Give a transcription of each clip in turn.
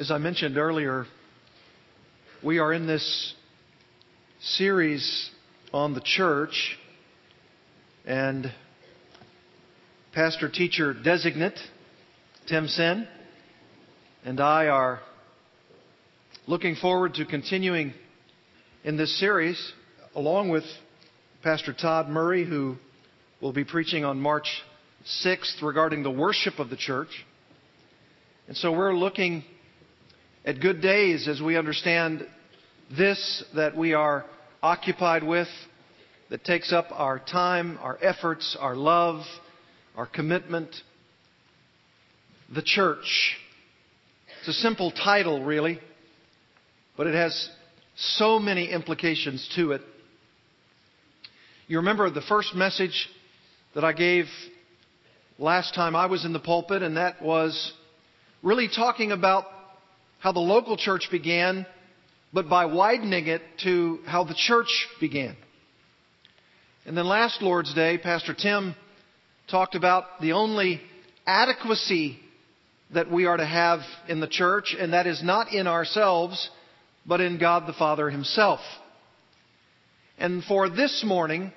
As I mentioned earlier, we are in this series on the church, and pastor teacher designate Tim Sen and I are looking forward to continuing in this series along with Pastor Todd Murray, who will be preaching on March 6th regarding the worship of the church. And so we're looking at good days as we understand this that we are occupied with, that takes up our time, our efforts, our love, our commitment. The church. It's a simple title, really, but it has so many implications to it. You remember the first message that I gave last time I was in the pulpit, and that was really talking about how the local church began, but by widening it to how the church began. And then last Lord's Day, Pastor Tim talked about the only adequacy that we are to have in the church, and that is not in ourselves, but in God the Father Himself. And for this morning,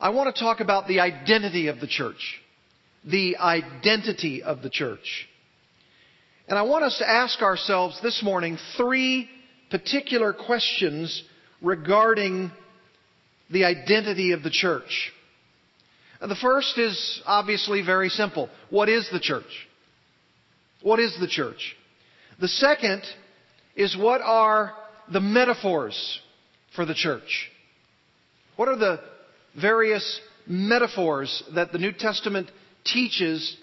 I want to talk about the identity of the church. The identity of the church. And I want us to ask ourselves this morning three particular questions regarding the identity of the church. The first is obviously very simple. What is the church? What is the church? The second is what are the metaphors for the church? What are the various metaphors that the New Testament teaches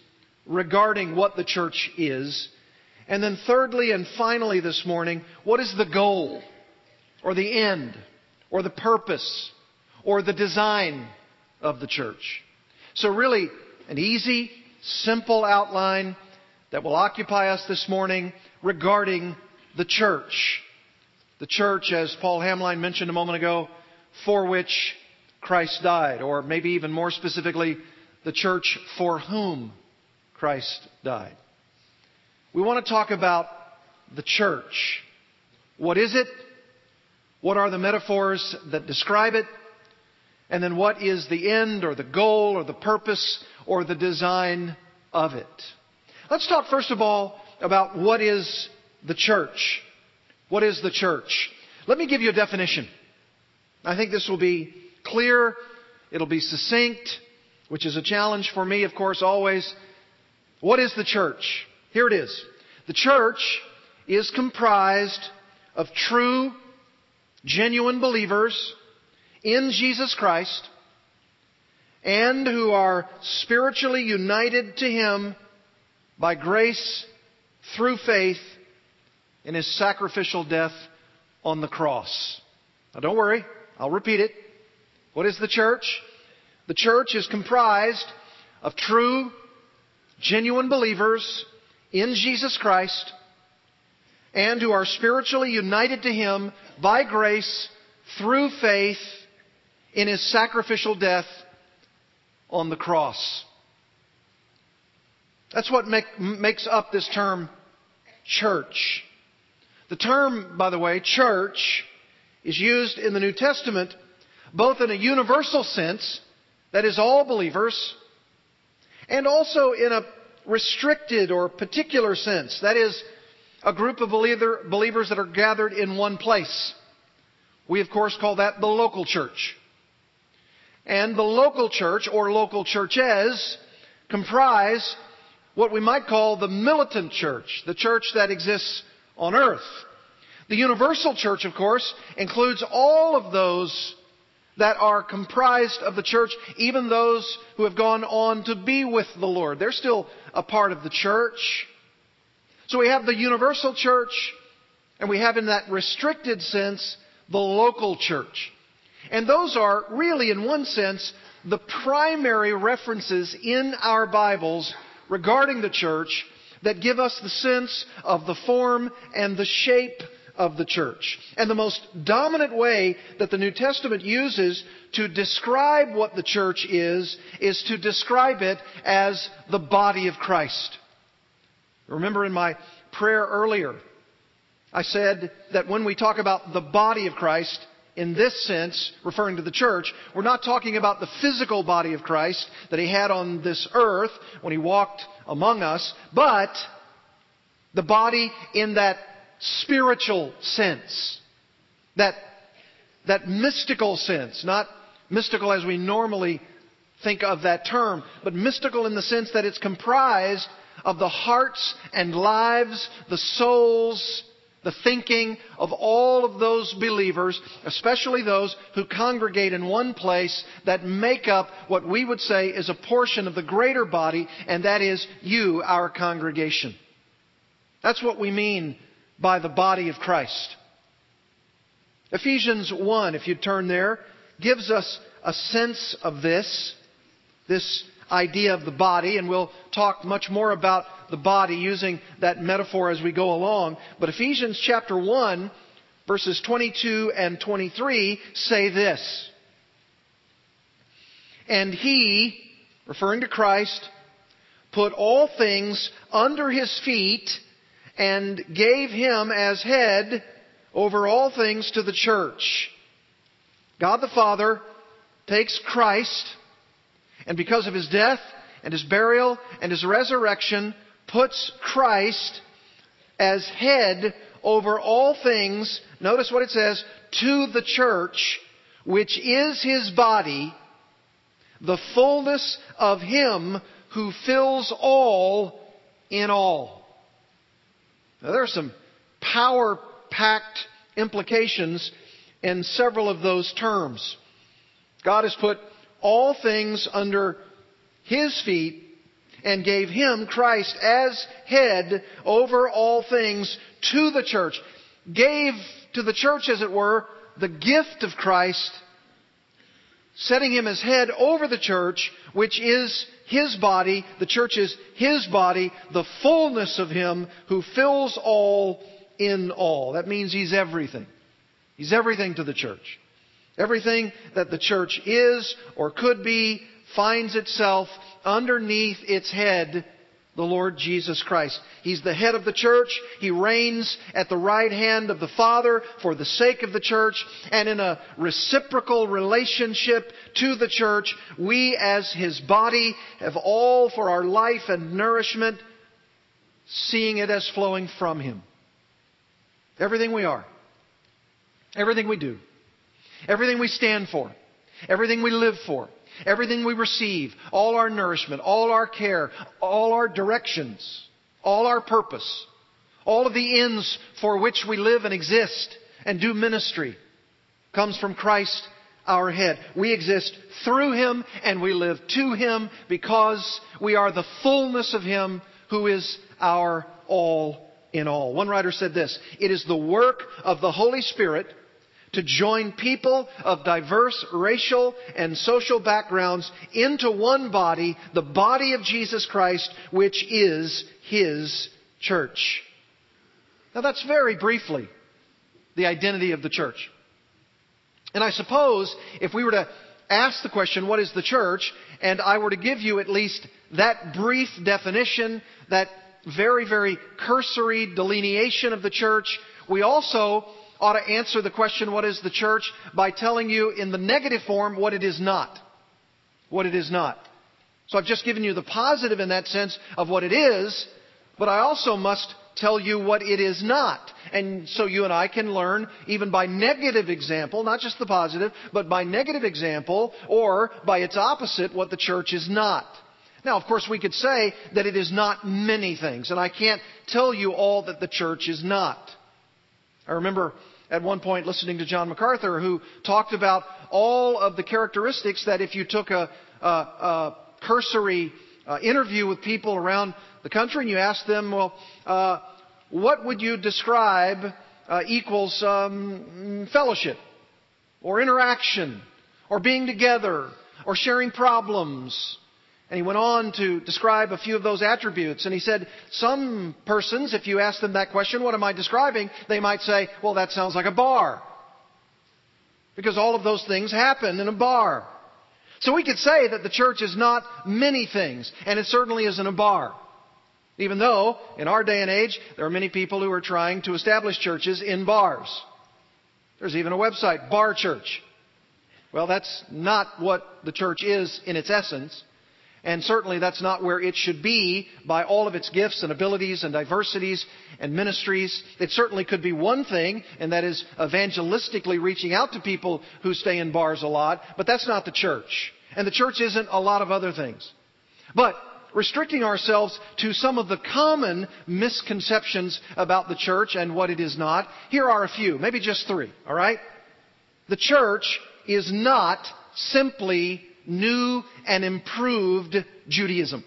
regarding what the church is. And then, thirdly and finally, this morning, what is the goal, or the end, or the purpose, or the design of the church? So, really, an easy, simple outline that will occupy us this morning regarding the church. The church, as Paul Hamline mentioned a moment ago, for which Christ died, or maybe even more specifically, the church for whom Christ died. We want to talk about the church. What is it? What are the metaphors that describe it? And then what is the end or the goal or the purpose or the design of it? Let's talk first of all about what is the church. What is the church? Let me give you a definition. I think this will be clear, it'll be succinct, which is a challenge for me, of course, always. What is the church? Here it is. The church is comprised of true, genuine believers in Jesus Christ and who are spiritually united to Him by grace through faith in His sacrificial death on the cross. Now don't worry, I'll repeat it. What is the church? The church is comprised of true, genuine believers in Jesus Christ and who are spiritually united to Him by grace through faith in His sacrificial death on the cross. That's what make, makes up this term church. The term, by the way, church, is used in the New Testament both in a universal sense, that is all believers, and also in a restricted or particular sense, that is a group of believer, believers that are gathered in one place. We of course call that the local church. And the local church or local churches comprise what we might call the militant church, the church that exists on earth. The universal church, of course, includes all of those that are comprised of the church, even those who have gone on to be with the Lord. They're still a part of the church. So we have the universal church, and we have in that restricted sense the local church. And those are really, in one sense, the primary references in our Bibles regarding the church that give us the sense of the form and the shape of the church. And the most dominant way that the New Testament uses to describe what the church is, is to describe it as the body of Christ. Remember in my prayer earlier, I said that when we talk about the body of Christ, in this sense, referring to the church, we're not talking about the physical body of Christ that he had on this earth when he walked among us, but the body in that spiritual sense. That, that mystical sense, not mystical as we normally think of that term, but mystical in the sense that it's comprised of the hearts and lives, the souls, the thinking of all of those believers, especially those who congregate in one place that make up what we would say is a portion of the greater body, and that is you, our congregation. That's what we mean by the body of Christ. Ephesians 1, if you turn there, gives us a sense of this, this idea of the body, and we'll talk much more about the body using that metaphor as we go along. But Ephesians chapter 1, verses 22 and 23 say this. And he, referring to Christ, put all things under his feet and gave him as head over all things to the church. God the Father takes Christ, and because of his death and his burial and his resurrection, puts Christ as head over all things, notice what it says, to the church, which is his body, the fullness of him who fills all in all. Now, there are some power packed implications in several of those terms. God has put all things under his feet and gave him, Christ, as head over all things to the church. Gave to the church, as it were, the gift of Christ, setting him as head over the church, which is his body. The church is his body, the fullness of him who fills all in all. That means he's everything. He's everything to the church. Everything that the church is or could be finds itself underneath its head, the Lord Jesus Christ. He's the head of the church. He reigns at the right hand of the Father for the sake of the church. And in a reciprocal relationship to the church, we as His body have all for our life and nourishment, seeing it as flowing from Him. Everything we are. Everything we do. Everything we stand for. Everything we live for. Everything we receive, all our nourishment, all our care, all our directions, all our purpose, all of the ends for which we live and exist and do ministry comes from Christ our head. We exist through Him and we live to Him because we are the fullness of Him who is our all in all. One writer said this, it is the work of the Holy Spirit to join people of diverse racial and social backgrounds into one body, the body of Jesus Christ, which is His church. Now that's very briefly the identity of the church. And I suppose if we were to ask the question, what is the church? And I were to give you at least that brief definition, that very, very cursory delineation of the church, we also ought to answer the question, what is the church, by telling you in the negative form what it is not. What it is not. So I've just given you the positive in that sense of what it is, but I also must tell you what it is not. And so you and I can learn, even by negative example, not just the positive, but by negative example, or by its opposite, what the church is not. Now, of course, we could say that it is not many things, and I can't tell you all that the church is not. I remember at one point listening to John MacArthur who talked about all of the characteristics that if you took a, a, a cursory uh, interview with people around the country and you asked them, well, uh, what would you describe uh, equals um, fellowship or interaction or being together or sharing problems and he went on to describe a few of those attributes. And he said, some persons, if you ask them that question, what am I describing? They might say, well, that sounds like a bar. Because all of those things happen in a bar. So we could say that the church is not many things, and it certainly isn't a bar. Even though, in our day and age, there are many people who are trying to establish churches in bars. There's even a website, Bar Church. Well, that's not what the church is in its essence. And certainly that's not where it should be by all of its gifts and abilities and diversities and ministries. It certainly could be one thing, and that is evangelistically reaching out to people who stay in bars a lot, but that's not the church. And the church isn't a lot of other things. But restricting ourselves to some of the common misconceptions about the church and what it is not, here are a few, maybe just three, alright? The church is not simply new and improved Judaism.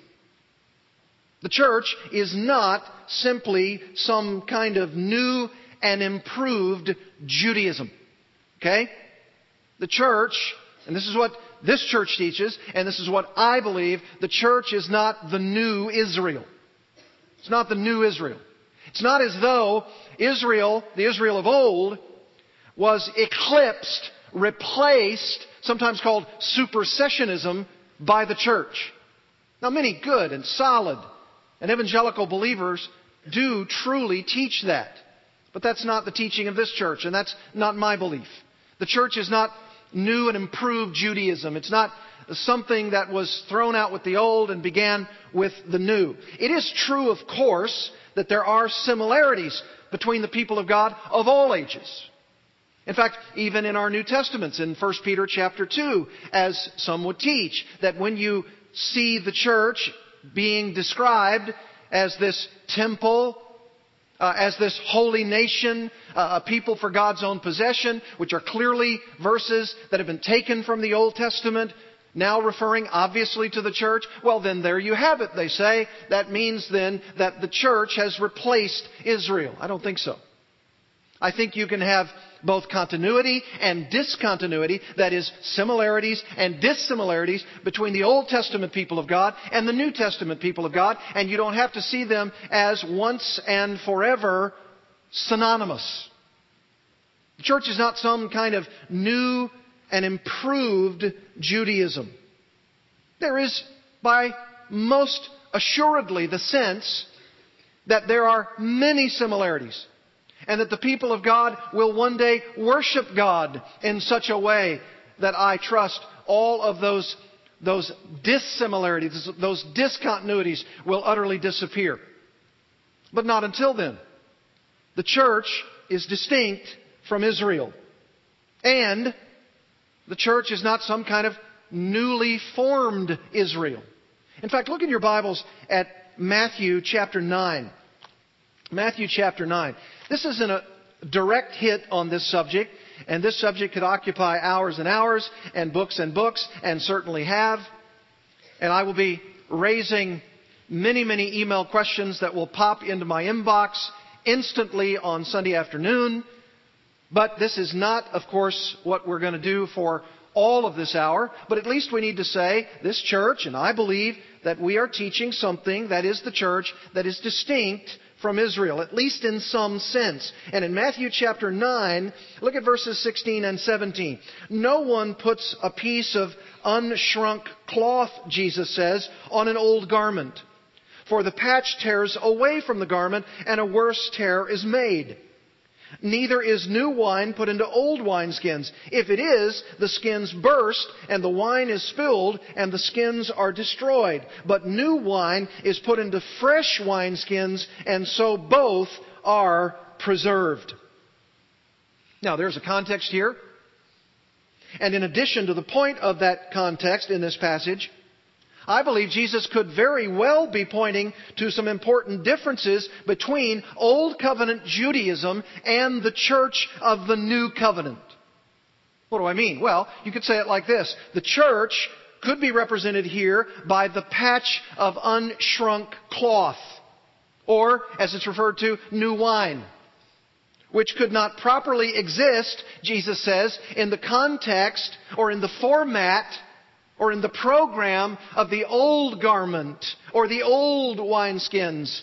The church is not simply some kind of new and improved Judaism. Okay? The church, and this is what this church teaches, and this is what I believe, the church is not the new Israel. It's not the new Israel. It's not as though Israel, the Israel of old, was eclipsed, replaced sometimes called supersessionism, by the church. Now, many good and solid and evangelical believers do truly teach that. But that's not the teaching of this church, and that's not my belief. The church is not new and improved Judaism. It's not something that was thrown out with the old and began with the new. It is true, of course, that there are similarities between the people of God of all ages. In fact, even in our New Testaments, in 1 Peter chapter 2, as some would teach, that when you see the church being described as this temple, uh, as this holy nation, uh, a people for God's own possession, which are clearly verses that have been taken from the Old Testament, now referring obviously to the church, well then there you have it, they say. That means then that the church has replaced Israel. I don't think so. I think you can have both continuity and discontinuity, that is, similarities and dissimilarities between the Old Testament people of God and the New Testament people of God, and you don't have to see them as once and forever synonymous. The church is not some kind of new and improved Judaism. There is, by most assuredly, the sense that there are many similarities and that the people of God will one day worship God in such a way that I trust all of those, those dissimilarities, those discontinuities will utterly disappear. But not until then. The church is distinct from Israel. And the church is not some kind of newly formed Israel. In fact, look in your Bibles at Matthew chapter 9. Matthew chapter 9. This isn't a uh, direct hit on this subject, and this subject could occupy hours and hours, and books and books, and certainly have. And I will be raising many, many email questions that will pop into my inbox instantly on Sunday afternoon. But this is not, of course, what we're going to do for all of this hour, but at least we need to say this church, and I believe that we are teaching something that is the church that is distinct from Israel, at least in some sense. And in Matthew chapter 9, look at verses 16 and 17. No one puts a piece of unshrunk cloth, Jesus says, on an old garment. For the patch tears away from the garment, and a worse tear is made. Neither is new wine put into old wineskins. If it is, the skins burst, and the wine is spilled, and the skins are destroyed. But new wine is put into fresh wineskins, and so both are preserved. Now, there's a context here. And in addition to the point of that context in this passage, I believe Jesus could very well be pointing to some important differences between Old Covenant Judaism and the church of the New Covenant. What do I mean? Well, you could say it like this. The church could be represented here by the patch of unshrunk cloth, or, as it's referred to, new wine which could not properly exist, Jesus says, in the context or in the format or in the program of the old garment or the old wineskins.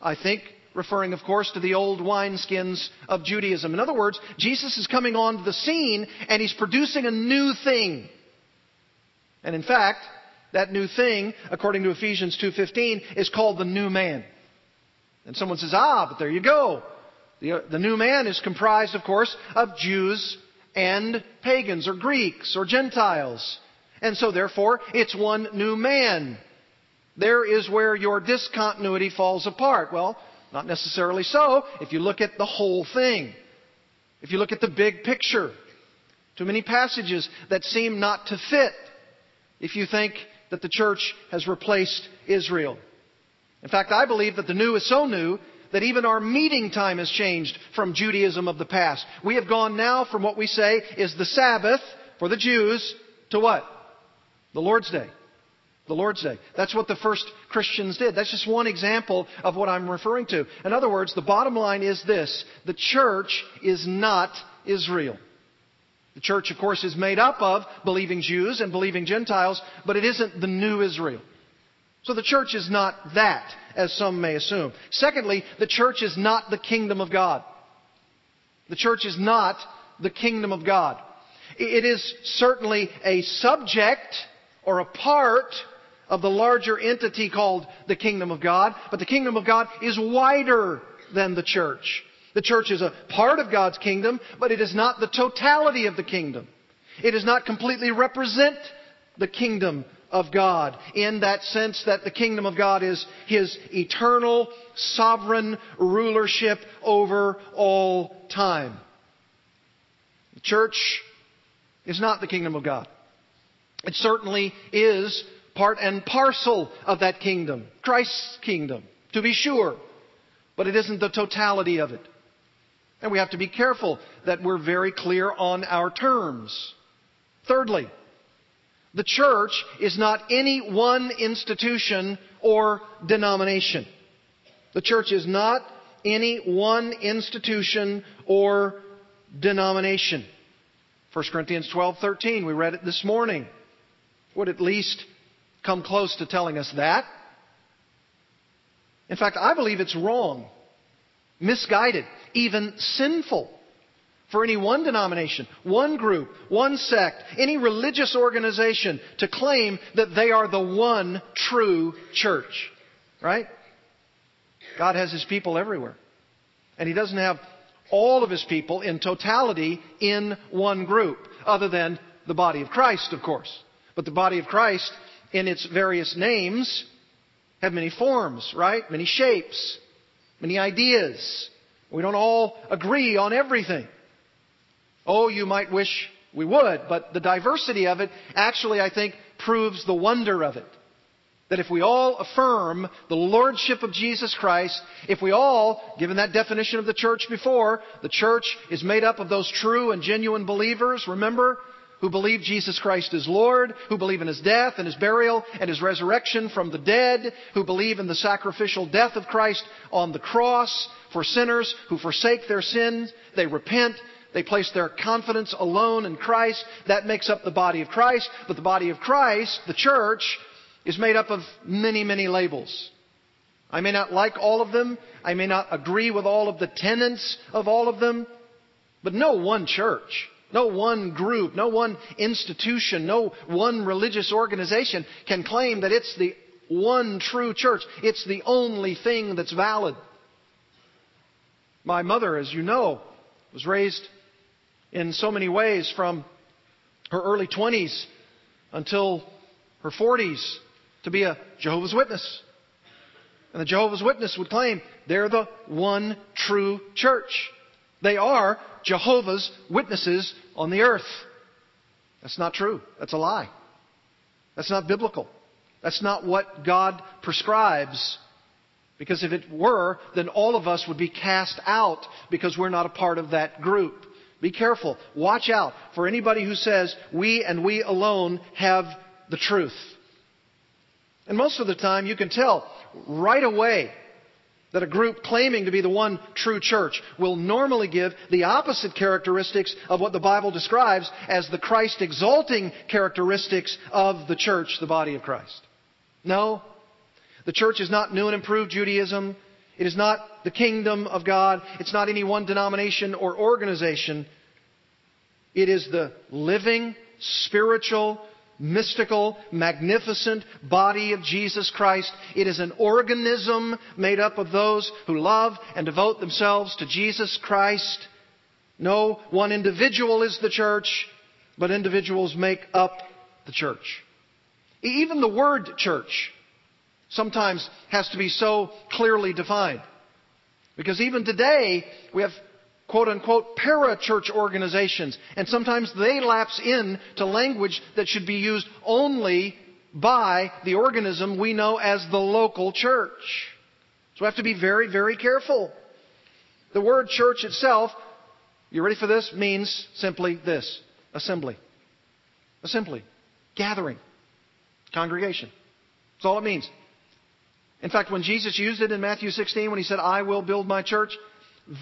I think referring, of course, to the old wineskins of Judaism. In other words, Jesus is coming onto the scene and he's producing a new thing. And in fact, that new thing, according to Ephesians 2:15, is called the new man. And someone says, ah, but there you go. The, the new man is comprised, of course, of Jews and pagans or Greeks or Gentiles. And so therefore, it's one new man. There is where your discontinuity falls apart. Well, not necessarily so if you look at the whole thing. If you look at the big picture. Too many passages that seem not to fit if you think that the church has replaced Israel. In fact, I believe that the new is so new that even our meeting time has changed from Judaism of the past. We have gone now from what we say is the Sabbath for the Jews to what? The Lord's Day. The Lord's Day. That's what the first Christians did. That's just one example of what I'm referring to. In other words, the bottom line is this the church is not Israel. The church, of course, is made up of believing Jews and believing Gentiles, but it isn't the new Israel. So the church is not that, as some may assume. Secondly, the church is not the kingdom of God. The church is not the kingdom of God. It is certainly a subject or a part of the larger entity called the kingdom of God, but the kingdom of God is wider than the church. The church is a part of God's kingdom, but it is not the totality of the kingdom. It does not completely represent the kingdom of God in that sense that the kingdom of God is His eternal, sovereign rulership over all time. The church is not the kingdom of God. It certainly is part and parcel of that kingdom, Christ's kingdom, to be sure, but it isn't the totality of it. And we have to be careful that we're very clear on our terms. Thirdly, the church is not any one institution or denomination. The church is not any one institution or denomination. 1 Corinthians 12:13, we read it this morning. Would at least come close to telling us that. In fact, I believe it's wrong, misguided, even sinful for any one denomination, one group, one sect, any religious organization to claim that they are the one true church. Right? God has His people everywhere. And He doesn't have all of His people in totality in one group, other than the body of Christ, of course. But the body of Christ, in its various names, have many forms, right? Many shapes, many ideas. We don't all agree on everything. Oh, you might wish we would, but the diversity of it actually, I think, proves the wonder of it. That if we all affirm the Lordship of Jesus Christ, if we all, given that definition of the church before, the church is made up of those true and genuine believers, remember, who believe Jesus Christ is Lord, who believe in His death and His burial and His resurrection from the dead, who believe in the sacrificial death of Christ on the cross for sinners who forsake their sins, they repent, they place their confidence alone in Christ. That makes up the body of Christ. But the body of Christ, the church, is made up of many, many labels. I may not like all of them. I may not agree with all of the tenets of all of them. But no one church, no one group, no one institution, no one religious organization can claim that it's the one true church. It's the only thing that's valid. My mother, as you know, was raised in so many ways from her early 20s until her 40s to be a Jehovah's Witness. And the Jehovah's Witness would claim they're the one true church. They are Jehovah's Witnesses on the earth. That's not true. That's a lie. That's not biblical. That's not what God prescribes. Because if it were, then all of us would be cast out because we're not a part of that group. Be careful. Watch out for anybody who says we and we alone have the truth. And most of the time, you can tell right away that a group claiming to be the one true church will normally give the opposite characteristics of what the Bible describes as the Christ exalting characteristics of the church, the body of Christ. No, the church is not new and improved Judaism. It is not the kingdom of God. It's not any one denomination or organization. It is the living, spiritual, mystical, magnificent body of Jesus Christ. It is an organism made up of those who love and devote themselves to Jesus Christ. No one individual is the church, but individuals make up the church. Even the word church sometimes has to be so clearly defined. Because even today, we have quote unquote para-church organizations, and sometimes they lapse into language that should be used only by the organism we know as the local church. So we have to be very, very careful. The word church itself, you ready for this? Means simply this assembly. Assembly. Gathering. Congregation. That's all it means. In fact, when Jesus used it in Matthew 16, when he said, I will build my church,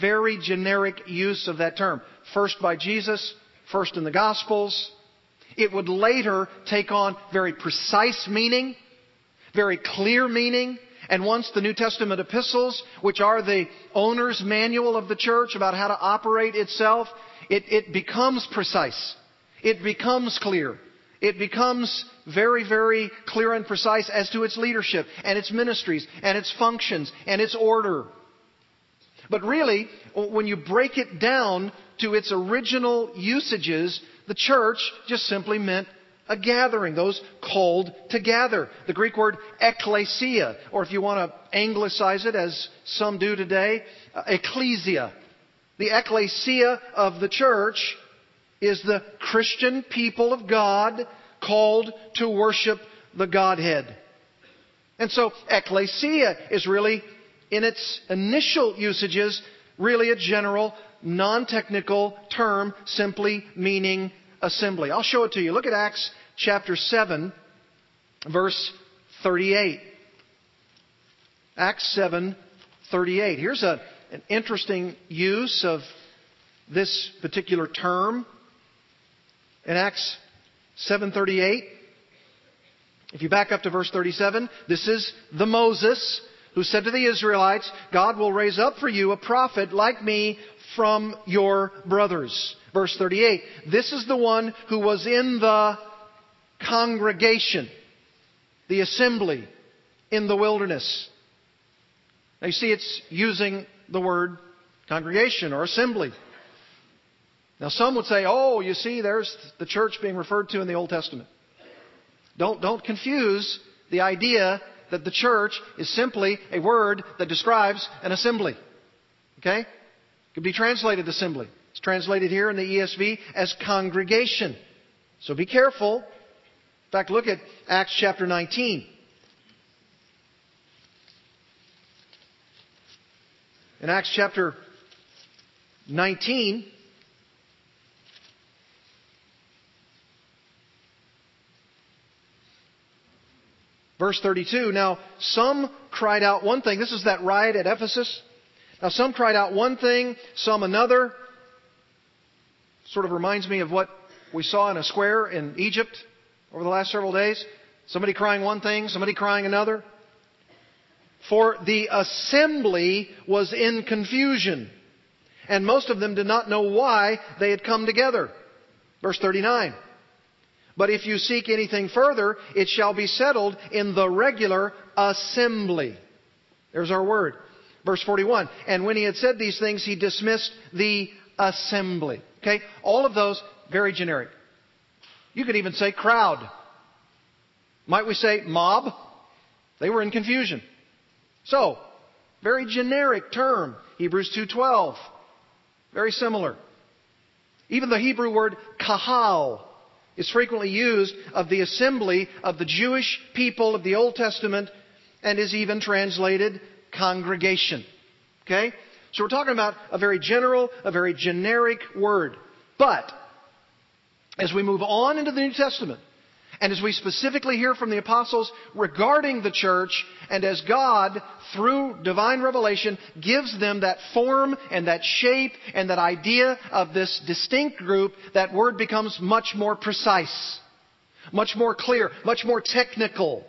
very generic use of that term. First by Jesus, first in the Gospels. It would later take on very precise meaning, very clear meaning, and once the New Testament epistles, which are the owner's manual of the church about how to operate itself, it, it becomes precise. It becomes clear. It becomes very, very clear and precise as to its leadership and its ministries and its functions and its order. But really, when you break it down to its original usages, the church just simply meant a gathering, those called to gather. The Greek word ekklesia, or if you want to anglicize it as some do today, uh, ecclesia. The ecclesia of the church is the Christian people of God called to worship the Godhead. And so ecclesia is really in its initial usages, really a general, non-technical term simply meaning assembly. I'll show it to you. Look at Acts chapter 7, verse 38. Acts 7, 38. Here's a, an interesting use of this particular term. In Acts 7:38, if you back up to verse 37, this is the Moses who said to the Israelites, God will raise up for you a prophet like me from your brothers. Verse 38. This is the one who was in the congregation, the assembly in the wilderness. Now you see it's using the word congregation or assembly. Now some would say, oh, you see, there's the church being referred to in the Old Testament. Don't, don't confuse the idea that the church is simply a word that describes an assembly. Okay? It could be translated assembly. It's translated here in the ESV as congregation. So be careful. In fact, look at Acts chapter 19. In Acts chapter 19, Verse 32, now some cried out one thing. This is that riot at Ephesus. Now some cried out one thing, some another. Sort of reminds me of what we saw in a square in Egypt over the last several days. Somebody crying one thing, somebody crying another. For the assembly was in confusion, and most of them did not know why they had come together. Verse 39. But if you seek anything further, it shall be settled in the regular assembly. There's our word. Verse 41. And when he had said these things, he dismissed the assembly. Okay? All of those, very generic. You could even say crowd. Might we say mob? They were in confusion. So, very generic term. Hebrews 2.12. Very similar. Even the Hebrew word kahal is frequently used of the assembly of the Jewish people of the Old Testament and is even translated congregation. Okay? So we're talking about a very general, a very generic word. But, as we move on into the New Testament, and as we specifically hear from the apostles regarding the church, and as God, through divine revelation, gives them that form and that shape and that idea of this distinct group, that word becomes much more precise, much more clear, much more technical.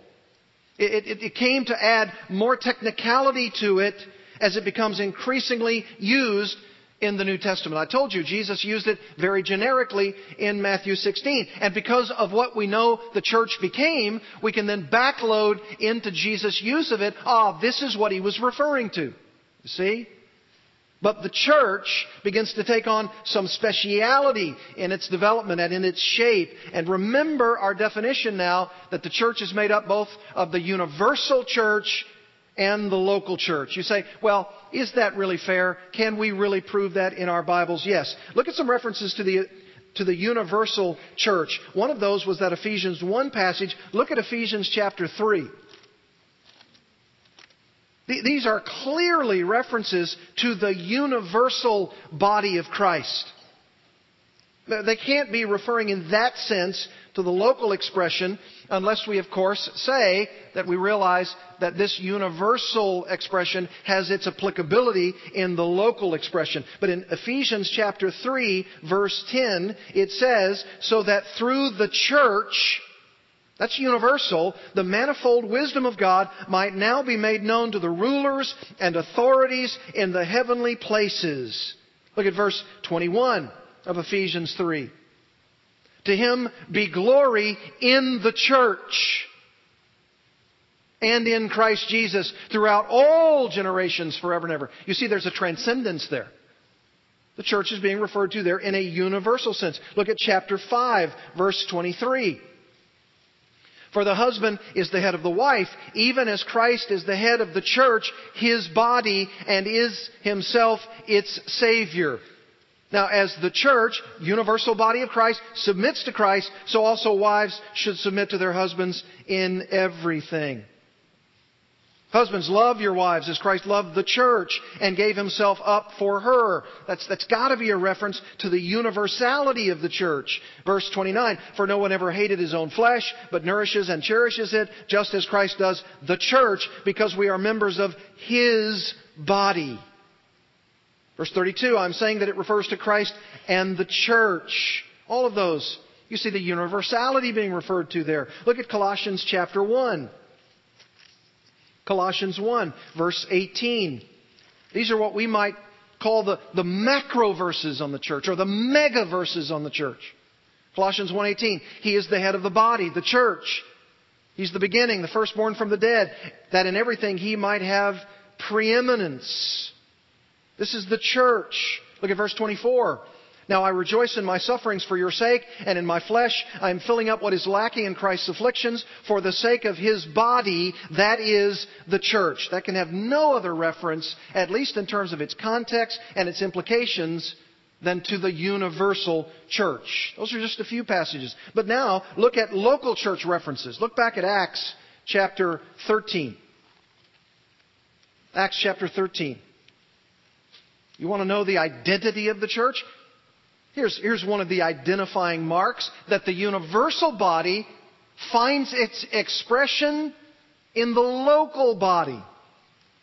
It, it, it came to add more technicality to it as it becomes increasingly used in the New Testament. I told you Jesus used it very generically in Matthew 16. And because of what we know the church became, we can then backload into Jesus' use of it. Ah, this is what he was referring to. You see? But the church begins to take on some speciality in its development and in its shape. And remember our definition now that the church is made up both of the universal church and the local church. You say, well, is that really fair? Can we really prove that in our Bibles? Yes. Look at some references to the to the universal church. One of those was that Ephesians 1 passage. Look at Ephesians chapter 3. These are clearly references to the universal body of Christ. They can't be referring in that sense to the local expression unless we, of course, say that we realize that this universal expression has its applicability in the local expression. But in Ephesians chapter 3, verse 10, it says, so that through the church, that's universal. The manifold wisdom of God might now be made known to the rulers and authorities in the heavenly places. Look at verse 21 of Ephesians 3. To him be glory in the church and in Christ Jesus throughout all generations forever and ever. You see, there's a transcendence there. The church is being referred to there in a universal sense. Look at chapter 5, verse 23. For the husband is the head of the wife, even as Christ is the head of the church, his body, and is himself its Savior. Now, as the church, universal body of Christ, submits to Christ, so also wives should submit to their husbands in everything. Husbands, love your wives as Christ loved the church and gave himself up for her. That's, that's gotta be a reference to the universality of the church. Verse 29, for no one ever hated his own flesh, but nourishes and cherishes it, just as Christ does the church, because we are members of his body. Verse 32, I'm saying that it refers to Christ and the church. All of those. You see the universality being referred to there. Look at Colossians chapter 1. Colossians 1, verse 18. These are what we might call the, the macro verses on the church or the mega verses on the church. Colossians 1:18 He is the head of the body, the church. He's the beginning, the firstborn from the dead, that in everything he might have preeminence. This is the church. Look at verse 24. Now I rejoice in my sufferings for your sake, and in my flesh I am filling up what is lacking in Christ's afflictions for the sake of his body, that is the church. That can have no other reference, at least in terms of its context and its implications, than to the universal church. Those are just a few passages. But now, look at local church references. Look back at Acts chapter 13. Acts chapter 13. You want to know the identity of the church? Here's, here's one of the identifying marks that the universal body finds its expression in the local body.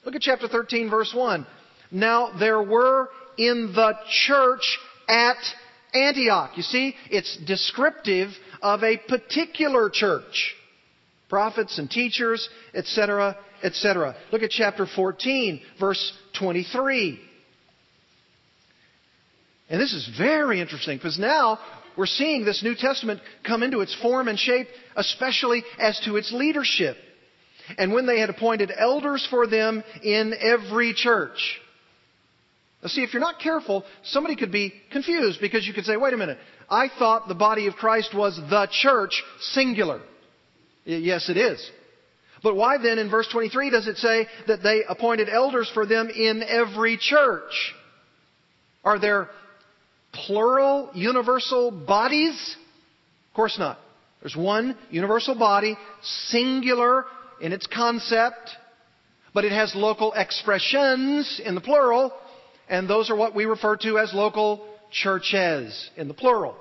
Look at chapter 13, verse 1. Now there were in the church at Antioch. You see, it's descriptive of a particular church. Prophets and teachers, etc., etc. Look at chapter 14, verse 23. And this is very interesting because now we're seeing this New Testament come into its form and shape, especially as to its leadership. And when they had appointed elders for them in every church. Now, see, if you're not careful, somebody could be confused because you could say, wait a minute, I thought the body of Christ was the church, singular. Yes, it is. But why then in verse 23 does it say that they appointed elders for them in every church? Are there plural universal bodies? Of course not. There's one universal body, singular in its concept, but it has local expressions in the plural, and those are what we refer to as local churches in the plural.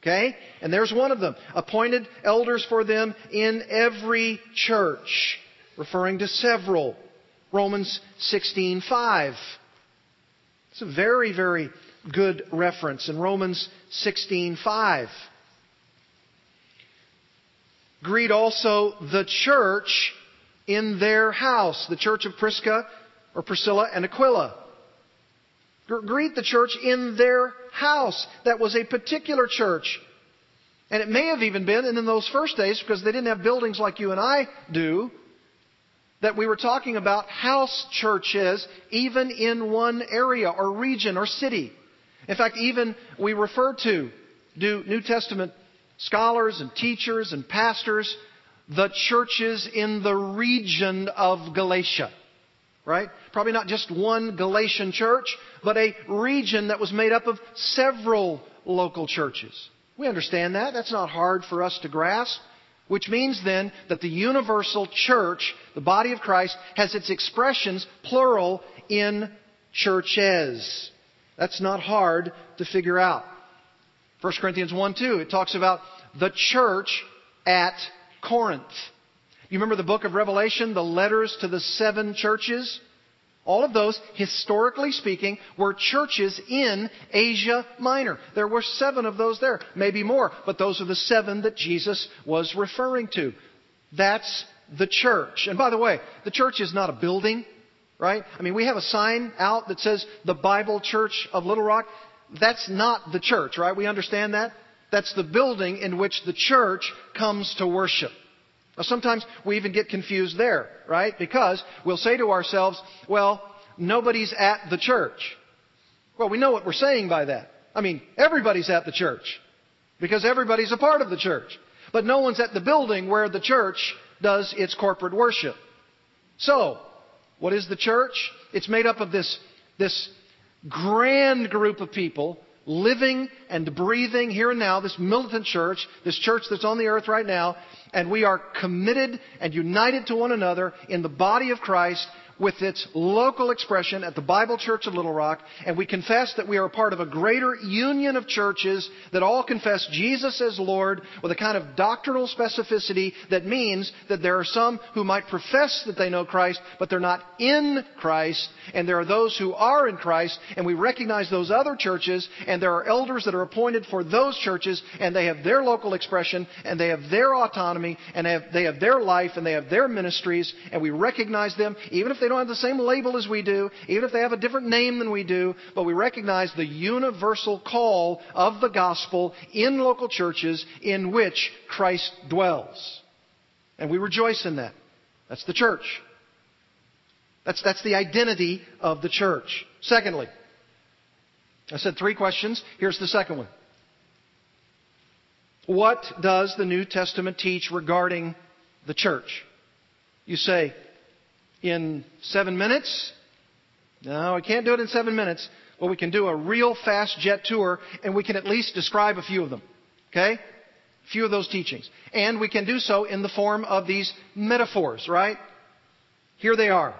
Okay? And there's one of them. Appointed elders for them in every church, referring to several. Romans 16:5. It's a very, very good reference in Romans 16:5. Greet also the church in their house, the church of Prisca or Priscilla and Aquila. Greet the church in their house. That was a particular church. And it may have even been, and in those first days, because they didn't have buildings like you and I do, that we were talking about house churches, even in one area or region or city. In fact, even we refer to, do New Testament scholars and teachers and pastors, the churches in the region of Galatia. Right? Probably not just one Galatian church, but a region that was made up of several local churches. We understand that. That's not hard for us to grasp. Which means then that the universal church, the body of Christ, has its expressions, plural, in churches. That's not hard to figure out. 1 Corinthians 1 2, it talks about the church at Corinth. You remember the book of Revelation, the letters to the seven churches? All of those, historically speaking, were churches in Asia Minor. There were seven of those there, maybe more, but those are the seven that Jesus was referring to. That's the church. And by the way, the church is not a building, right? I mean, we have a sign out that says the Bible Church of Little Rock. That's not the church, right? We understand that? That's the building in which the church comes to worship. Now, sometimes we even get confused there, right? Because we'll say to ourselves, well, nobody's at the church. Well, we know what we're saying by that. I mean, everybody's at the church because everybody's a part of the church. But no one's at the building where the church does its corporate worship. So, what is the church? It's made up of this, this grand group of people living and breathing here and now, this militant church, this church that's on the earth right now, and we are committed and united to one another in the body of Christ with its local expression at the Bible Church of Little Rock, and we confess that we are a part of a greater union of churches that all confess Jesus as Lord with a kind of doctrinal specificity that means that there are some who might profess that they know Christ, but they're not in Christ, and there are those who are in Christ, and we recognize those other churches, and there are elders that are appointed for those churches, and they have their local expression, and they have their autonomy, and they have, they have their life, and they have their ministries, and we recognize them, even if they don't have the same label as we do, even if they have a different name than we do, but we recognize the universal call of the gospel in local churches in which Christ dwells. And we rejoice in that. That's the church. That's, that's the identity of the church. Secondly, I said three questions. Here's the second one. What does the New Testament teach regarding the church? You say, in seven minutes? No, we can't do it in seven minutes. but we can do a real fast jet tour and we can at least describe a few of them. Okay? A few of those teachings. And we can do so in the form of these metaphors, right? Here they are.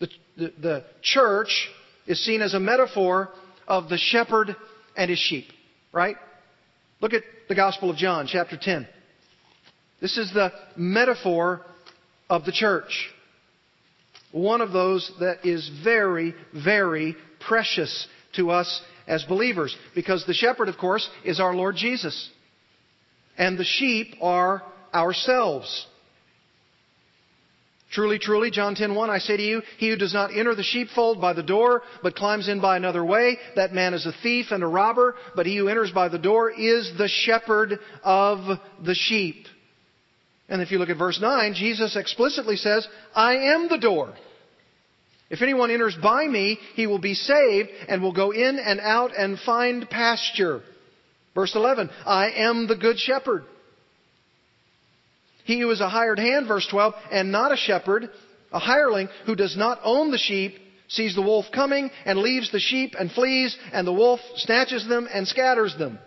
The, the, the church is seen as a metaphor of the shepherd and his sheep, right? Look at the Gospel of John, chapter 10. This is the metaphor of the church one of those that is very, very precious to us as believers. Because the shepherd, of course, is our Lord Jesus. And the sheep are ourselves. Truly, truly, John 10:1, I say to you, he who does not enter the sheepfold by the door, but climbs in by another way, that man is a thief and a robber, but he who enters by the door is the shepherd of the sheep. And if you look at verse 9, Jesus explicitly says, I am the door. If anyone enters by me, he will be saved and will go in and out and find pasture. Verse 11, I am the good shepherd. He who is a hired hand, verse 12, and not a shepherd, a hireling who does not own the sheep, sees the wolf coming and leaves the sheep and flees, and the wolf snatches them and scatters them.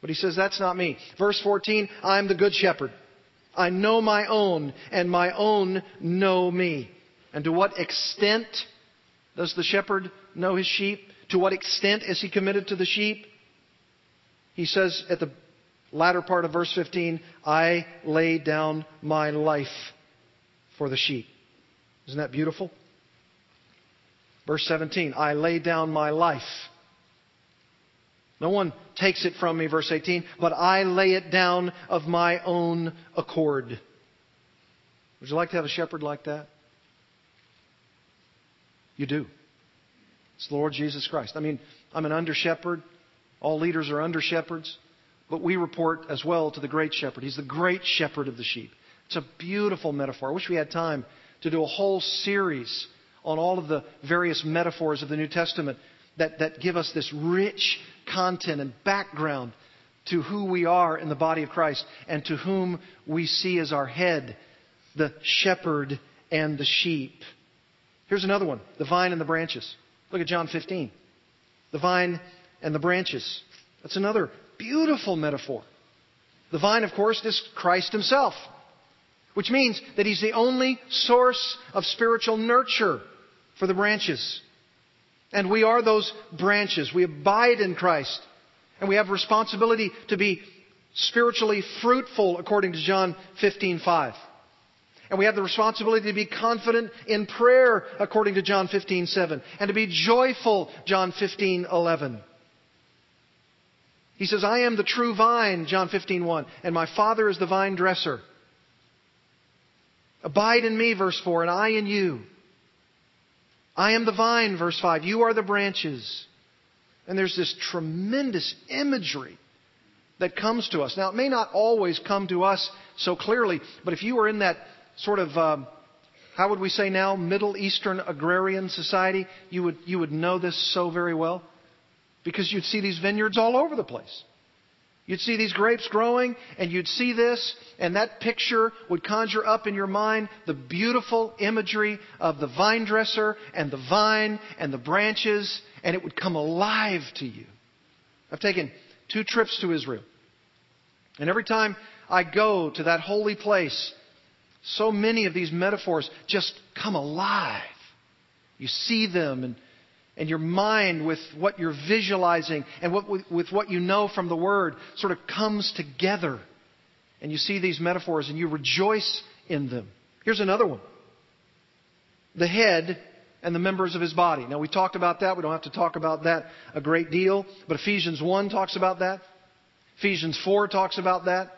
But he says, that's not me. Verse 14, I am the good shepherd. I know my own, and my own know me. And to what extent does the shepherd know his sheep? To what extent is he committed to the sheep? He says at the latter part of verse 15, I lay down my life for the sheep. Isn't that beautiful? Verse 17, I lay down my life. No one takes it from me, verse 18, but I lay it down of my own accord. Would you like to have a shepherd like that? You do. It's the Lord Jesus Christ. I mean, I'm an under shepherd. All leaders are under shepherds. But we report as well to the great shepherd. He's the great shepherd of the sheep. It's a beautiful metaphor. I wish we had time to do a whole series on all of the various metaphors of the New Testament that, that give us this rich content and background to who we are in the body of Christ and to whom we see as our head, the shepherd and the sheep. Here's another one the vine and the branches. Look at John 15. The vine and the branches. That's another beautiful metaphor. The vine, of course, is Christ Himself, which means that He's the only source of spiritual nurture for the branches. And we are those branches. We abide in Christ. And we have responsibility to be spiritually fruitful according to John 15:5. And we have the responsibility to be confident in prayer according to John 15:7 and to be joyful John 15:11. He says, "I am the true vine," John 15:1, "and my Father is the vine dresser." Abide in me verse 4 and I in you. I am the vine, verse 5. You are the branches. And there's this tremendous imagery that comes to us. Now, it may not always come to us so clearly, but if you were in that sort of, um, how would we say now, Middle Eastern agrarian society, you would, you would know this so very well because you'd see these vineyards all over the place. You'd see these grapes growing, and you'd see this, and that picture would conjure up in your mind the beautiful imagery of the vine dresser and the vine and the branches, and it would come alive to you. I've taken two trips to Israel. And every time I go to that holy place, so many of these metaphors just come alive. You see them, and and your mind with what you're visualizing and what, with, with what you know from the Word sort of comes together. And you see these metaphors and you rejoice in them. Here's another one the head and the members of his body. Now, we talked about that. We don't have to talk about that a great deal. But Ephesians 1 talks about that. Ephesians 4 talks about that.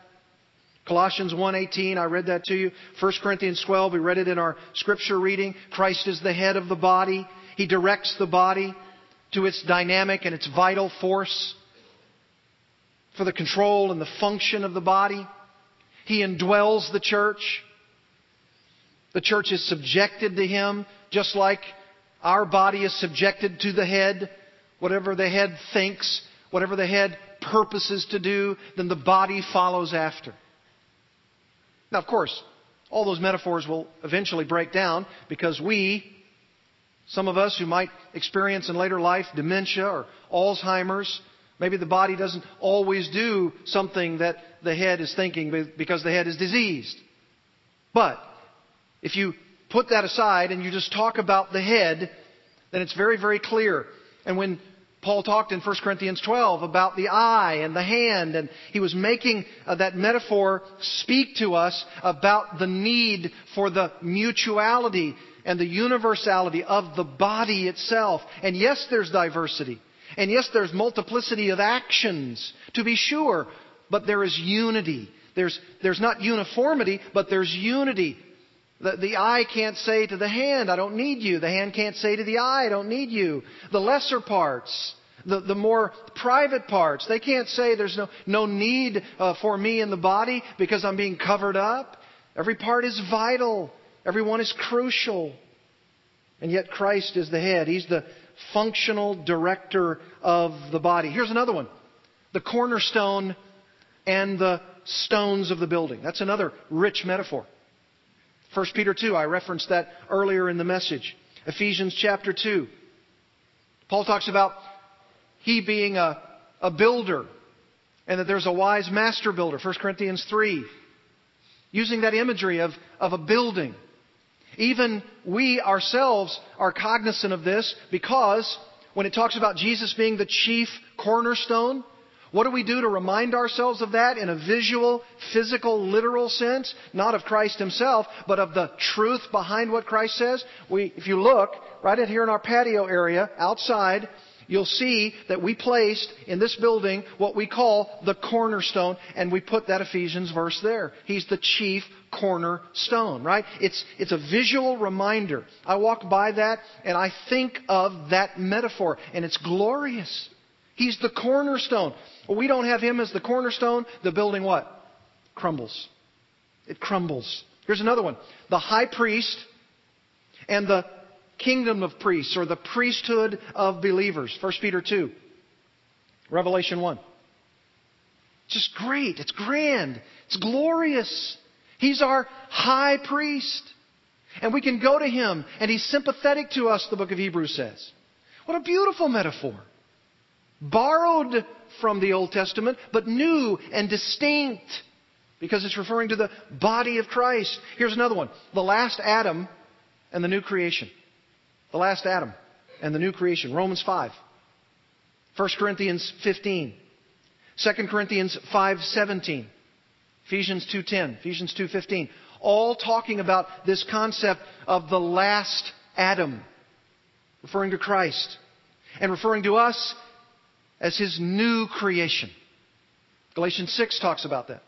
Colossians 1:18, I read that to you. 1 Corinthians 12, we read it in our scripture reading. Christ is the head of the body. He directs the body to its dynamic and its vital force for the control and the function of the body. He indwells the church. The church is subjected to him, just like our body is subjected to the head. Whatever the head thinks, whatever the head purposes to do, then the body follows after. Now, of course, all those metaphors will eventually break down because we, some of us who might experience in later life dementia or Alzheimer's, maybe the body doesn't always do something that the head is thinking because the head is diseased. But if you put that aside and you just talk about the head, then it's very, very clear. And when Paul talked in 1 Corinthians 12 about the eye and the hand, and he was making uh, that metaphor speak to us about the need for the mutuality and the universality of the body itself. And yes, there's diversity. And yes, there's multiplicity of actions, to be sure, but there is unity. There's, there's not uniformity, but there's unity. The, the eye can't say to the hand, I don't need you. The hand can't say to the eye, I don't need you. The lesser parts, the, the more private parts, they can't say there's no, no need uh, for me in the body because I'm being covered up. Every part is vital. Everyone is crucial. And yet Christ is the head. He's the functional director of the body. Here's another one. The cornerstone and the stones of the building. That's another rich metaphor. 1 Peter 2, I referenced that earlier in the message. Ephesians chapter 2. Paul talks about he being a, a builder and that there's a wise master builder. 1 Corinthians 3. Using that imagery of, of a building. Even we ourselves are cognizant of this because when it talks about Jesus being the chief cornerstone, what do we do to remind ourselves of that in a visual, physical, literal sense? Not of Christ himself, but of the truth behind what Christ says? We, if you look right in here in our patio area outside, you'll see that we placed in this building what we call the cornerstone, and we put that Ephesians verse there. He's the chief cornerstone, right? It's, it's a visual reminder. I walk by that and I think of that metaphor, and it's glorious. He's the cornerstone. We don't have him as the cornerstone. The building what? Crumbles. It crumbles. Here's another one. The high priest and the kingdom of priests or the priesthood of believers. 1 Peter 2. Revelation 1. Just great. It's grand. It's glorious. He's our high priest. And we can go to him, and he's sympathetic to us, the book of Hebrews says. What a beautiful metaphor. Borrowed from the Old Testament, but new and distinct because it's referring to the body of Christ. Here's another one the last Adam and the new creation. The last Adam and the new creation. Romans 5. 1 Corinthians 15. 2 Corinthians 5:17. Ephesians 2:10, Ephesians 2:15, all talking about this concept of the last Adam, referring to Christ and referring to us as his new creation. Galatians 6 talks about that.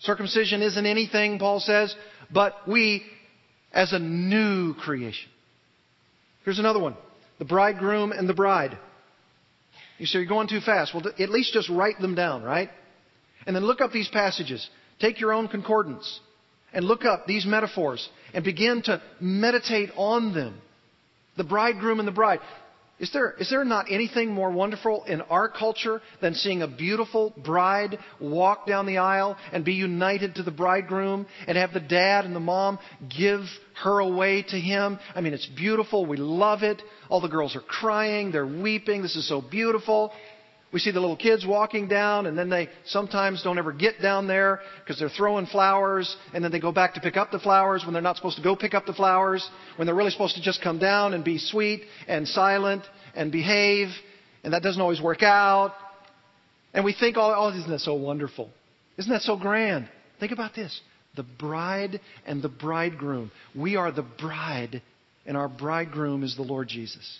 Circumcision isn't anything, Paul says, but we as a new creation. Here's another one the bridegroom and the bride. You say you're going too fast. Well, at least just write them down, right? And then look up these passages. Take your own concordance and look up these metaphors and begin to meditate on them. The bridegroom and the bride. Is there, is there not anything more wonderful in our culture than seeing a beautiful bride walk down the aisle and be united to the bridegroom and have the dad and the mom give her away to him? I mean, it's beautiful. We love it. All the girls are crying. They're weeping. This is so beautiful. We see the little kids walking down, and then they sometimes don't ever get down there because they're throwing flowers, and then they go back to pick up the flowers when they're not supposed to go pick up the flowers, when they're really supposed to just come down and be sweet and silent and behave, and that doesn't always work out. And we think, oh, isn't that so wonderful? Isn't that so grand? Think about this the bride and the bridegroom. We are the bride, and our bridegroom is the Lord Jesus.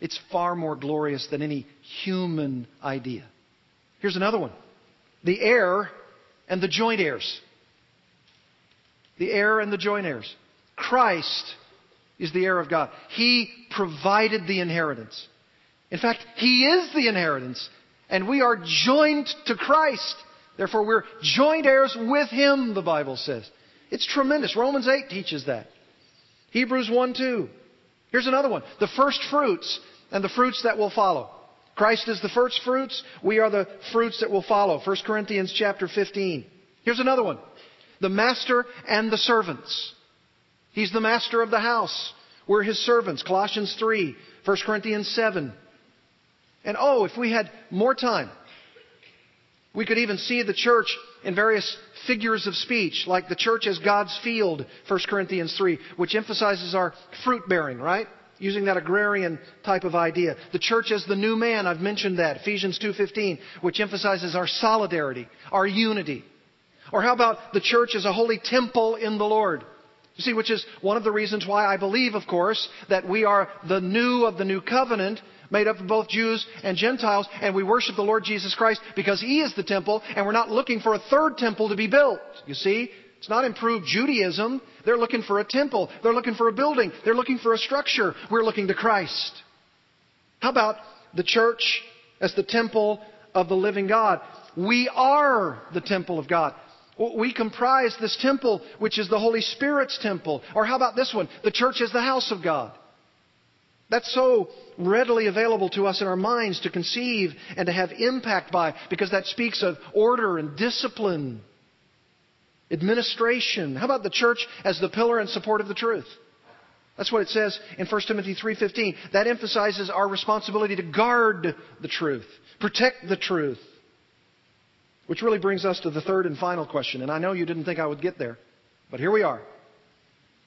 It's far more glorious than any human idea. Here's another one the heir and the joint heirs. The heir and the joint heirs. Christ is the heir of God. He provided the inheritance. In fact, He is the inheritance, and we are joined to Christ. Therefore, we're joint heirs with Him, the Bible says. It's tremendous. Romans 8 teaches that. Hebrews 1 2. Here's another one the first fruits and the fruits that will follow. Christ is the first fruits. We are the fruits that will follow. 1 Corinthians chapter 15. Here's another one. The master and the servants. He's the master of the house. We're his servants. Colossians 3, 1 Corinthians 7. And oh, if we had more time, we could even see the church in various figures of speech, like the church as God's field, 1 Corinthians 3, which emphasizes our fruit bearing, right? Using that agrarian type of idea. The church as the new man, I've mentioned that, Ephesians 2.15, which emphasizes our solidarity, our unity. Or how about the church as a holy temple in the Lord? You see, which is one of the reasons why I believe, of course, that we are the new of the new covenant made up of both Jews and Gentiles, and we worship the Lord Jesus Christ because He is the temple, and we're not looking for a third temple to be built. You see? It's not improved Judaism. They're looking for a temple. They're looking for a building. They're looking for a structure. We're looking to Christ. How about the church as the temple of the living God? We are the temple of God. We comprise this temple, which is the Holy Spirit's temple. Or how about this one? The church is the house of God. That's so readily available to us in our minds to conceive and to have impact by because that speaks of order and discipline, administration. How about the church as the pillar and support of the truth? That's what it says in 1 Timothy 3:15. That emphasizes our responsibility to guard the truth, protect the truth. Which really brings us to the third and final question, and I know you didn't think I would get there, but here we are.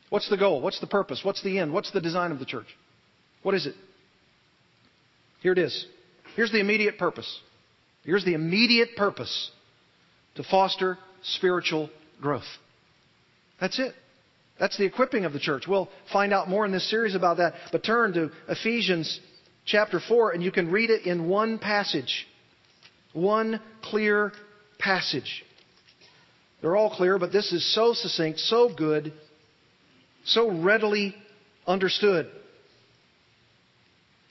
What's the goal? What's the purpose? What's the end? What's the design of the church? What is it? Here it is. Here's the immediate purpose. Here's the immediate purpose to foster spiritual growth. That's it. That's the equipping of the church. We'll find out more in this series about that. But turn to Ephesians chapter 4 and you can read it in one passage. One clear passage. They're all clear, but this is so succinct, so good, so readily understood.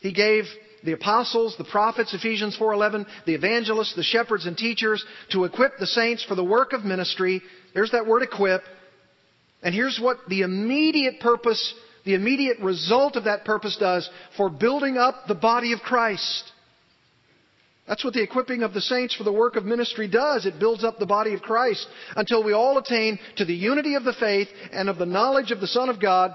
He gave the apostles, the prophets, Ephesians 4:11, the evangelists, the shepherds and teachers to equip the saints for the work of ministry. There's that word equip. And here's what the immediate purpose, the immediate result of that purpose does for building up the body of Christ. That's what the equipping of the saints for the work of ministry does. It builds up the body of Christ until we all attain to the unity of the faith and of the knowledge of the Son of God,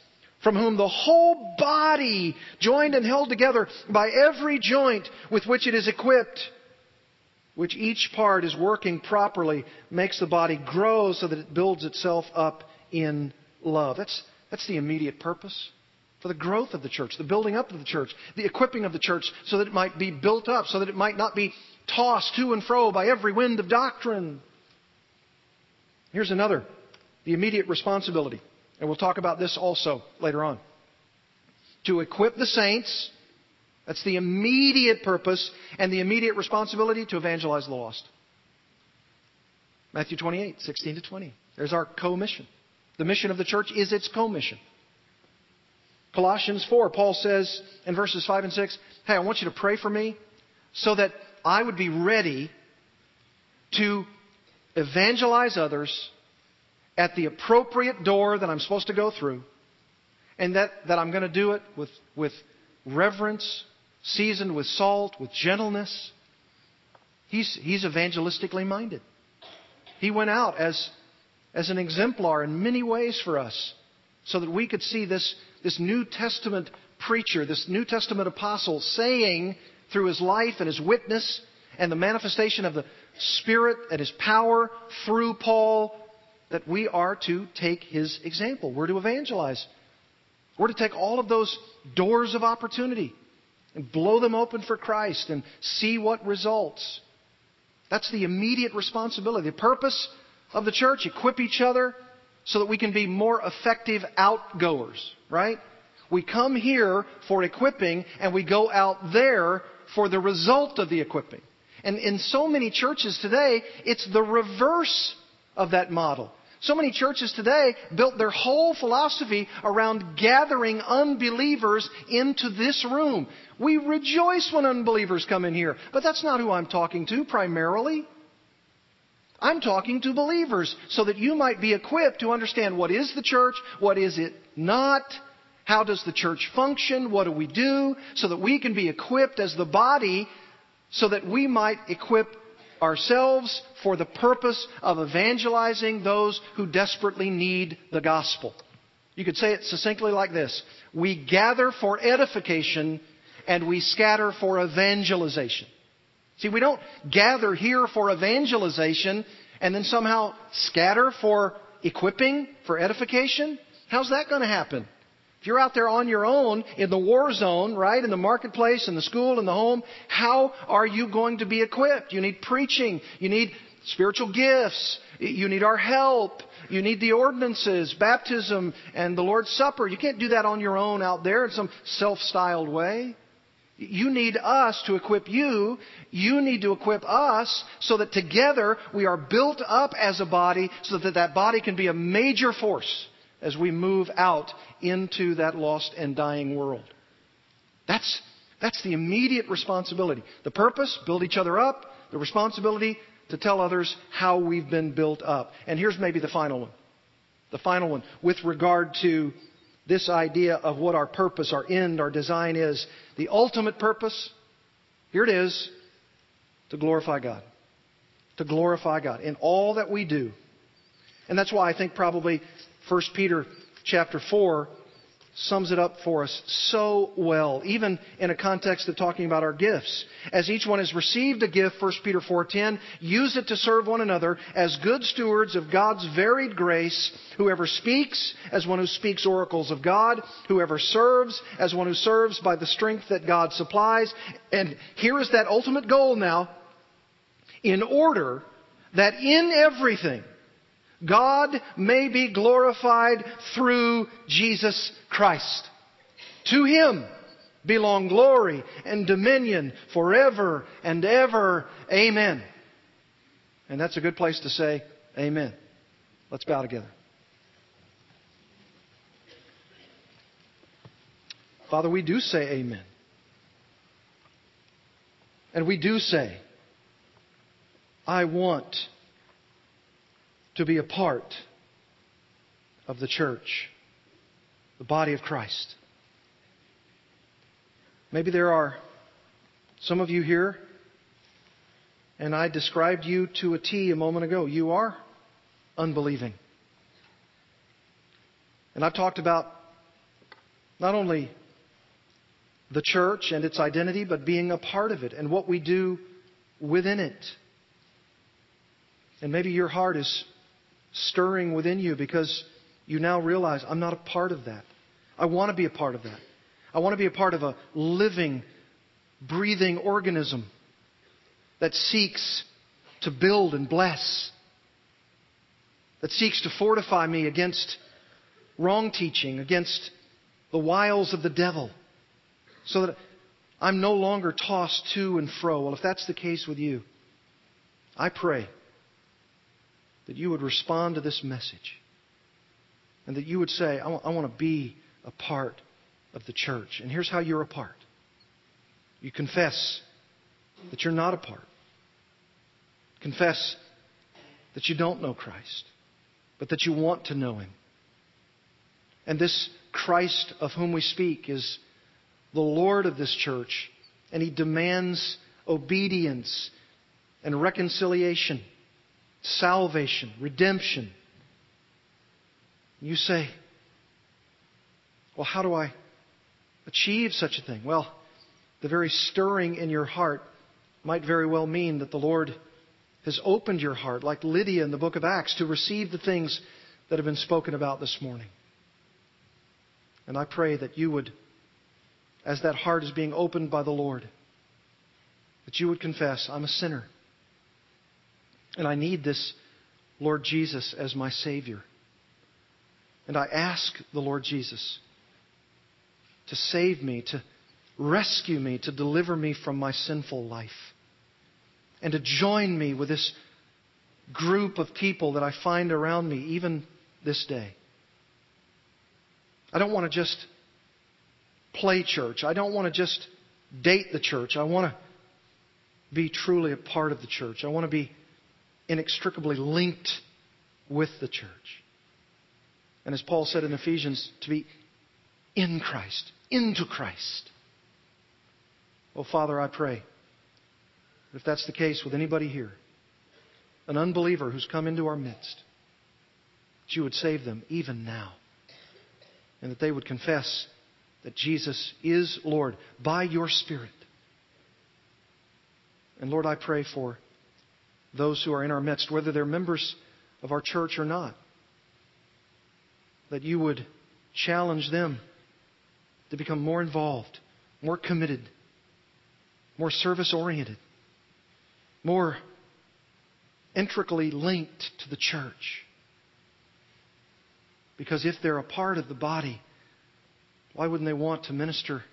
From whom the whole body, joined and held together by every joint with which it is equipped, which each part is working properly, makes the body grow so that it builds itself up in love. That's, that's the immediate purpose for the growth of the church, the building up of the church, the equipping of the church so that it might be built up, so that it might not be tossed to and fro by every wind of doctrine. Here's another the immediate responsibility. And we'll talk about this also later on. To equip the saints, that's the immediate purpose and the immediate responsibility to evangelize the lost. Matthew 28, 16 to 20. There's our co-mission. The mission of the church is its co-mission. Colossians 4, Paul says in verses 5 and 6, Hey, I want you to pray for me so that I would be ready to evangelize others at the appropriate door that I'm supposed to go through, and that, that I'm going to do it with, with reverence, seasoned with salt, with gentleness. He's, he's evangelistically minded. He went out as, as an exemplar in many ways for us so that we could see this, this New Testament preacher, this New Testament apostle saying through his life and his witness and the manifestation of the Spirit and his power through Paul that we are to take his example. We're to evangelize. We're to take all of those doors of opportunity and blow them open for Christ and see what results. That's the immediate responsibility. The purpose of the church, equip each other so that we can be more effective outgoers, right? We come here for equipping and we go out there for the result of the equipping. And in so many churches today, it's the reverse of that model. So many churches today built their whole philosophy around gathering unbelievers into this room. We rejoice when unbelievers come in here, but that's not who I'm talking to primarily. I'm talking to believers so that you might be equipped to understand what is the church, what is it not, how does the church function, what do we do, so that we can be equipped as the body so that we might equip ourselves for the purpose of evangelizing those who desperately need the gospel. You could say it succinctly like this We gather for edification and we scatter for evangelization. See, we don't gather here for evangelization and then somehow scatter for equipping, for edification. How's that going to happen? If you're out there on your own in the war zone, right, in the marketplace, in the school, in the home, how are you going to be equipped? You need preaching. You need spiritual gifts. You need our help. You need the ordinances, baptism, and the Lord's Supper. You can't do that on your own out there in some self-styled way. You need us to equip you. You need to equip us so that together we are built up as a body so that that body can be a major force as we move out into that lost and dying world. That's, that's the immediate responsibility. The purpose, build each other up. The responsibility, to tell others how we've been built up. And here's maybe the final one. The final one with regard to this idea of what our purpose, our end, our design is. The ultimate purpose, here it is, to glorify God. To glorify God in all that we do. And that's why I think probably 1 Peter chapter 4 sums it up for us so well, even in a context of talking about our gifts. As each one has received a gift, 1 Peter 4:10, use it to serve one another as good stewards of God's varied grace. Whoever speaks, as one who speaks oracles of God, whoever serves, as one who serves by the strength that God supplies. And here is that ultimate goal now, in order that in everything God may be glorified through Jesus Christ. To Him belong glory and dominion forever and ever. Amen. And that's a good place to say Amen. Let's bow together. Father, we do say Amen. And we do say, I want to be a part of the church, the body of Christ. Maybe there are some of you here, and I described you to a T a moment ago. You are unbelieving. And I've talked about not only the church and its identity, but being a part of it and what we do within it. And maybe your heart is stirring within you because you now realize I'm not a part of that. I want to be a part of that. I want to be a part of a living, breathing organism that seeks to build and bless, that seeks to fortify me against wrong teaching, against the wiles of the devil, so that I'm no longer tossed to and fro. Well, if that's the case with you, I pray that you would respond to this message and that you would say, I want, want to be a part of the church. And here's how you're a part you confess that you're not a part, confess that you don't know Christ, but that you want to know Him. And this Christ of whom we speak is the Lord of this church, and He demands obedience and reconciliation salvation, redemption. You say, well, how do I achieve such a thing? Well, the very stirring in your heart might very well mean that the Lord has opened your heart, like Lydia in the book of Acts, to receive the things that have been spoken about this morning. And I pray that you would, as that heart is being opened by the Lord, that you would confess, I'm a sinner. And I need this Lord Jesus as my Savior. And I ask the Lord Jesus to save me, to rescue me, to deliver me from my sinful life, and to join me with this group of people that I find around me even this day. I don't want to just play church. I don't want to just date the church. I want to be truly a part of the church. I want to be inextricably linked with the church. And as Paul said in Ephesians, to be in Christ, into Christ. Oh, Father, I pray that if that's the case with anybody here, an unbeliever who's come into our midst, that you would save them even now. And that they would confess that Jesus is Lord by your Spirit. And Lord, I pray for those who are in our midst, whether they're members of our church or not. That you would challenge them to become more involved, more committed, more service oriented, more intricately linked to the church. Because if they're a part of the body, why wouldn't they want to minister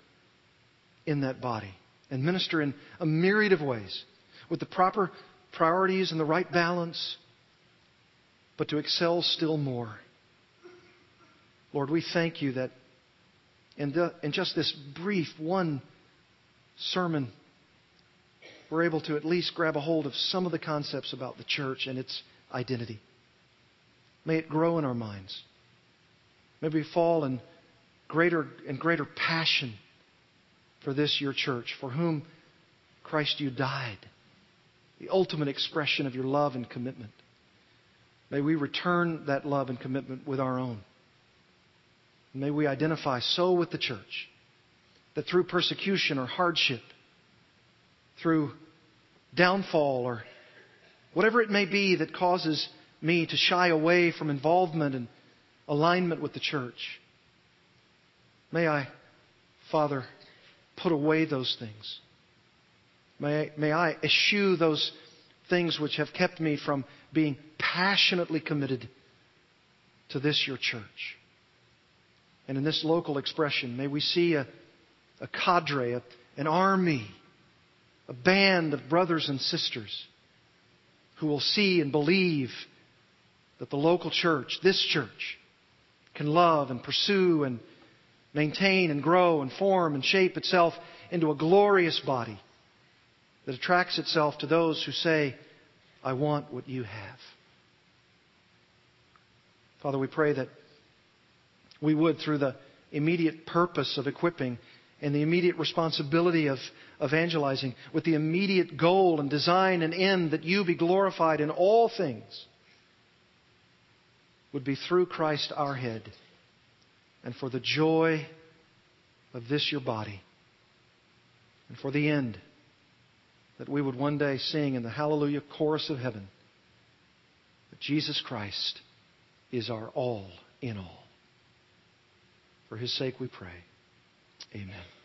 in that body and minister in a myriad of ways with the proper priorities and the right balance, but to excel still more. Lord, we thank you that in, the, in just this brief one sermon, we're able to at least grab a hold of some of the concepts about the church and its identity. May it grow in our minds. May we fall in greater and greater passion for this, your church, for whom Christ you died the ultimate expression of your love and commitment. May we return that love and commitment with our own. May we identify so with the church that through persecution or hardship, through downfall or whatever it may be that causes me to shy away from involvement and alignment with the church, may I, Father, put away those things. May I, may I eschew those things which have kept me from being passionately committed to this, your church. And in this local expression, may we see a, a cadre, a, an army, a band of brothers and sisters who will see and believe that the local church, this church, can love and pursue and maintain and grow and form and shape itself into a glorious body that attracts itself to those who say, I want what you have. Father, we pray that we would, through the immediate purpose of equipping and the immediate responsibility of evangelizing, with the immediate goal and design and end that you be glorified in all things, would be through Christ our head and for the joy of this your body and for the end that we would one day sing in the hallelujah chorus of heaven that Jesus Christ is our all in all. For his sake we pray. Amen.